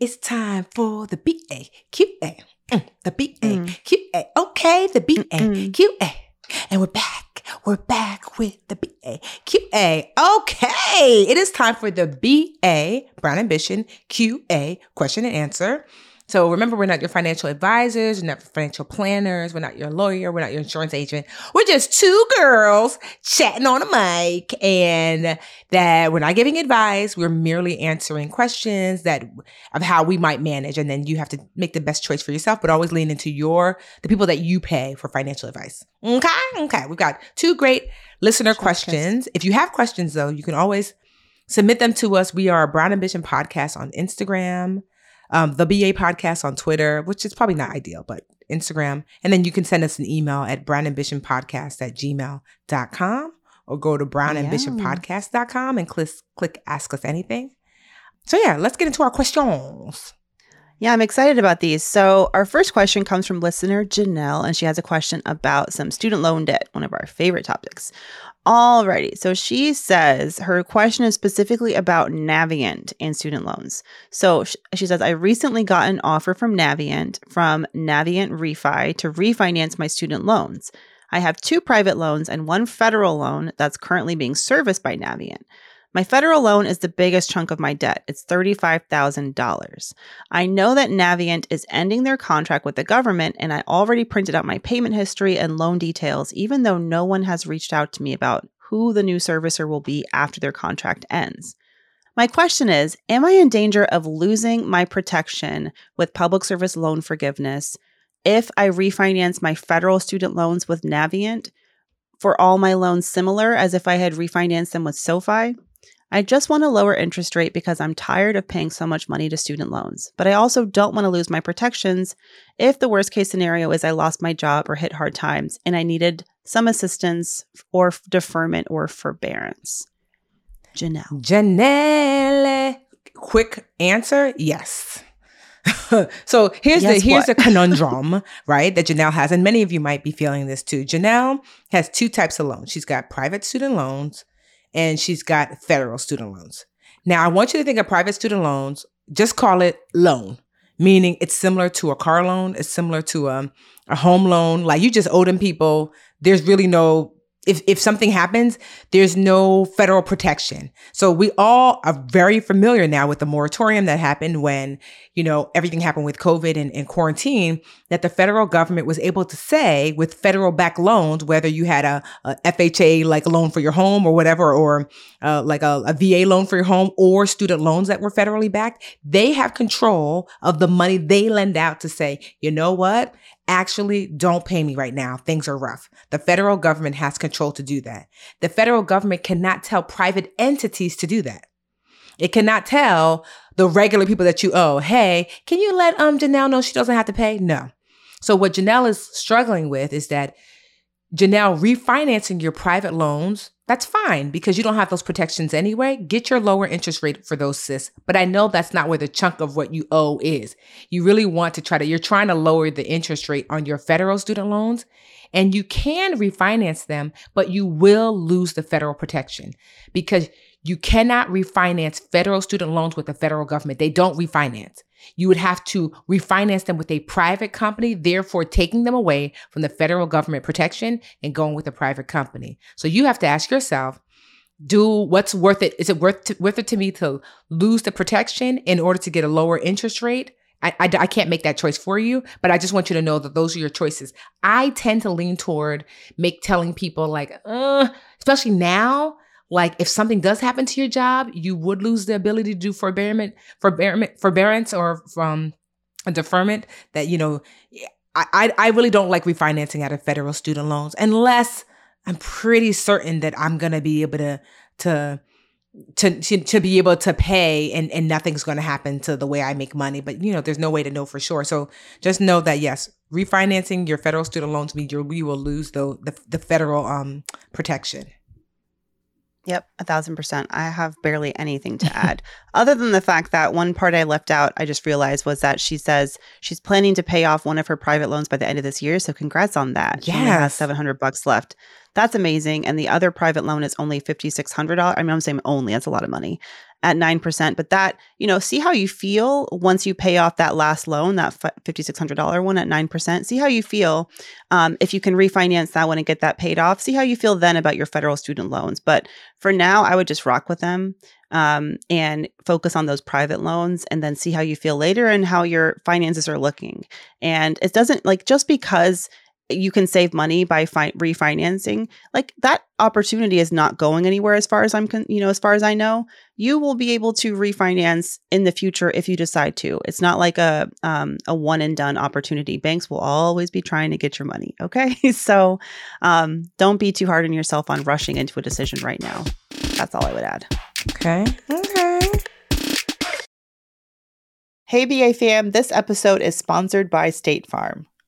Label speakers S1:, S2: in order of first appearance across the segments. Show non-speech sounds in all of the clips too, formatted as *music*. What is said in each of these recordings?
S1: It's time for the B A Q A. Mm, the BA mm. Okay, the B A Q A. And we're back. We're back with the B A Q A. Okay, it is time for the BA Brown Ambition QA question and answer. So remember, we're not your financial advisors, we're not financial planners, we're not your lawyer, we're not your insurance agent. We're just two girls chatting on a mic and that we're not giving advice. We're merely answering questions that of how we might manage. And then you have to make the best choice for yourself, but always lean into your, the people that you pay for financial advice. Okay. Okay. We've got two great listener questions. If you have questions though, you can always submit them to us. We are Brown Ambition podcast on Instagram um, the BA podcast on Twitter, which is probably not ideal, but Instagram. And then you can send us an email at brownambitionpodcast at gmail.com or go to brownambitionpodcast.com and click, click ask us anything. So yeah, let's get into our questions.
S2: Yeah, I'm excited about these. So, our first question comes from listener Janelle, and she has a question about some student loan debt, one of our favorite topics. Alrighty, so she says her question is specifically about Navient and student loans. So she says, I recently got an offer from Navient from Navient Refi to refinance my student loans. I have two private loans and one federal loan that's currently being serviced by Navient. My federal loan is the biggest chunk of my debt. It's $35,000. I know that Navient is ending their contract with the government, and I already printed out my payment history and loan details, even though no one has reached out to me about who the new servicer will be after their contract ends. My question is Am I in danger of losing my protection with public service loan forgiveness if I refinance my federal student loans with Navient? For all my loans similar as if I had refinanced them with SoFi? I just want a lower interest rate because I'm tired of paying so much money to student loans. But I also don't want to lose my protections if the worst case scenario is I lost my job or hit hard times and I needed some assistance or deferment or forbearance. Janelle.
S1: Janelle. Quick answer yes. *laughs* so here's yes, the here's what? a conundrum, *laughs* right? That Janelle has, and many of you might be feeling this too. Janelle has two types of loans. She's got private student loans and she's got federal student loans. Now, I want you to think of private student loans, just call it loan, meaning it's similar to a car loan, it's similar to a, um, a home loan. Like you just owe them people. There's really no if if something happens, there's no federal protection. So we all are very familiar now with the moratorium that happened when, you know, everything happened with COVID and, and quarantine, that the federal government was able to say with federal backed loans, whether you had a, a, FHA like loan for your home or whatever, or uh, like a, a VA loan for your home or student loans that were federally backed, they have control of the money they lend out to say, you know what? Actually don't pay me right now. Things are rough. The federal government has control to do that. The federal government cannot tell private entities to do that. It cannot tell the regular people that you owe, hey, can you let um Janelle know she doesn't have to pay? No. So what Janelle is struggling with is that Janelle refinancing your private loans that's fine because you don't have those protections anyway. Get your lower interest rate for those, sis. But I know that's not where the chunk of what you owe is. You really want to try to, you're trying to lower the interest rate on your federal student loans and you can refinance them, but you will lose the federal protection because you cannot refinance federal student loans with the federal government. They don't refinance. You would have to refinance them with a private company, therefore taking them away from the federal government protection and going with a private company. So you have to ask yourself, do what's worth it? Is it worth to, worth it to me to lose the protection in order to get a lower interest rate? I, I, I, can't make that choice for you, but I just want you to know that those are your choices. I tend to lean toward make telling people like, uh, especially now, like if something does happen to your job, you would lose the ability to do forbearance, forbearance, forbearance or from a deferment that, you know, I, I really don't like refinancing out of federal student loans unless I'm pretty certain that I'm to be able to, to, to, to, to be able to pay and, and nothing's going to happen to the way I make money. But, you know, there's no way to know for sure. So just know that, yes, refinancing your federal student loans means you will lose the, the, the federal um, protection.
S2: Yep, a thousand percent. I have barely anything to add. Other than the fact that one part I left out, I just realized was that she says she's planning to pay off one of her private loans by the end of this year. So congrats on that.
S1: Yeah.
S2: 700 bucks left. That's amazing. And the other private loan is only $5,600. I mean, I'm saying only, that's a lot of money at 9%. But that, you know, see how you feel once you pay off that last loan, that $5,600 one at 9%. See how you feel um, if you can refinance that one and get that paid off. See how you feel then about your federal student loans. But for now, I would just rock with them um, and focus on those private loans and then see how you feel later and how your finances are looking. And it doesn't like just because you can save money by fi- refinancing like that opportunity is not going anywhere as far as i'm con- you know as far as i know. You will be able to refinance in the future if you decide to. It's not like a um, a one and done opportunity. Banks will always be trying to get your money okay? *laughs* So um, don't be too hard on yourself on rushing into a decision right now. That's all i would add.
S1: Okay okay.
S2: Hey, BA fam, this episode is sponsored by State Farm.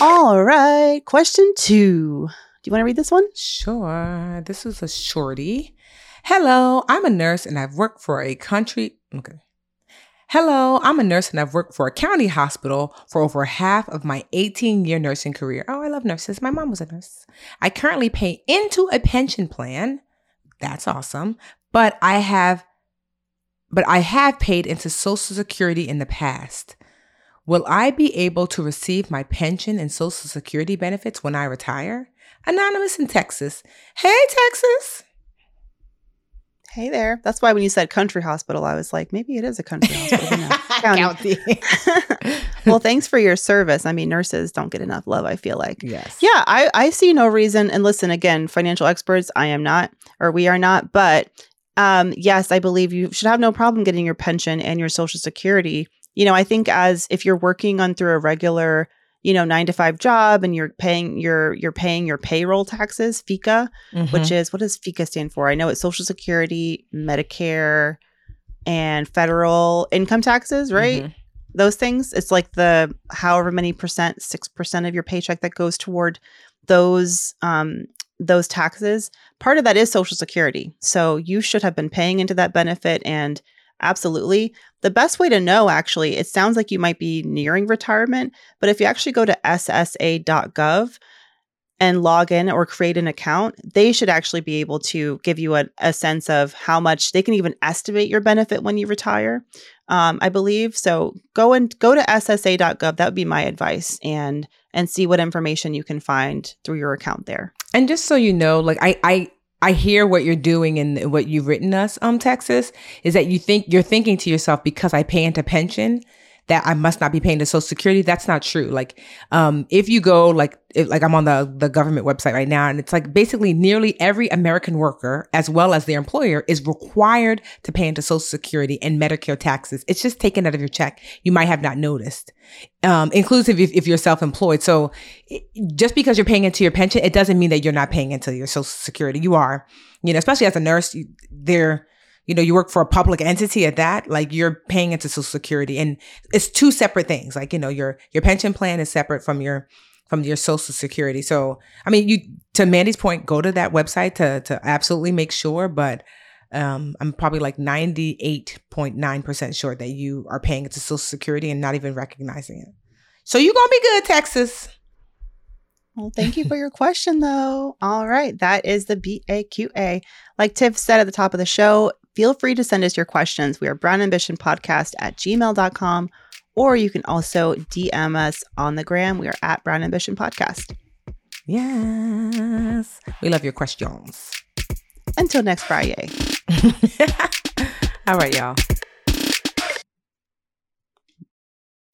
S2: All right. Question two. Do you want to read this one?
S1: Sure. This is a shorty. Hello, I'm a nurse and I've worked for a country. Okay. Hello, I'm a nurse and I've worked for a county hospital for over half of my 18 year nursing career. Oh, I love nurses. My mom was a nurse. I currently pay into a pension plan. That's awesome. But I have but I have paid into Social Security in the past. Will I be able to receive my pension and Social Security benefits when I retire? Anonymous in Texas. Hey, Texas.
S2: Hey there. That's why when you said country hospital, I was like, maybe it is a country *laughs* hospital. County. *laughs* well, thanks for your service. I mean, nurses don't get enough love, I feel like.
S1: Yes.
S2: Yeah, I, I see no reason. And listen, again, financial experts, I am not, or we are not, but um, yes, I believe you should have no problem getting your pension and your social security you know, I think as if you're working on through a regular, you know, nine to five job and you're paying your you're paying your payroll taxes, FICA, mm-hmm. which is what does FICA stand for? I know it's Social Security, Medicare, and federal income taxes, right? Mm-hmm. Those things. It's like the however many percent, six percent of your paycheck that goes toward those um those taxes. Part of that is Social Security. So you should have been paying into that benefit and Absolutely. The best way to know, actually, it sounds like you might be nearing retirement, but if you actually go to ssa.gov and log in or create an account, they should actually be able to give you a, a sense of how much they can even estimate your benefit when you retire. Um, I believe so. Go and go to ssa.gov. That would be my advice, and and see what information you can find through your account there.
S1: And just so you know, like I I I hear what you're doing and what you've written us, um, Texas, is that you think you're thinking to yourself because I pay into pension that I must not be paying the social security. That's not true. Like, um, if you go like, if, like I'm on the, the government website right now and it's like basically nearly every American worker as well as their employer is required to pay into social security and Medicare taxes. It's just taken out of your check. You might have not noticed, um, inclusive if, if you're self-employed. So just because you're paying into your pension, it doesn't mean that you're not paying into your social security. You are, you know, especially as a nurse, you, they're, you know, you work for a public entity at that, like you're paying into social security and it's two separate things. Like, you know, your, your pension plan is separate from your, from your social security. So, I mean, you, to Mandi's point, go to that website to, to absolutely make sure, but, um, I'm probably like 98.9% sure that you are paying into social security and not even recognizing it. So you're going to be good, Texas.
S2: Well, thank you for your question, though. All right. That is the BAQA. Like Tiff said at the top of the show, feel free to send us your questions. We are Brown Ambition Podcast at gmail.com, or you can also DM us on the gram. We are at Brown Ambition Podcast.
S1: Yes. We love your questions.
S2: Until next Friday. *laughs*
S1: All right, y'all.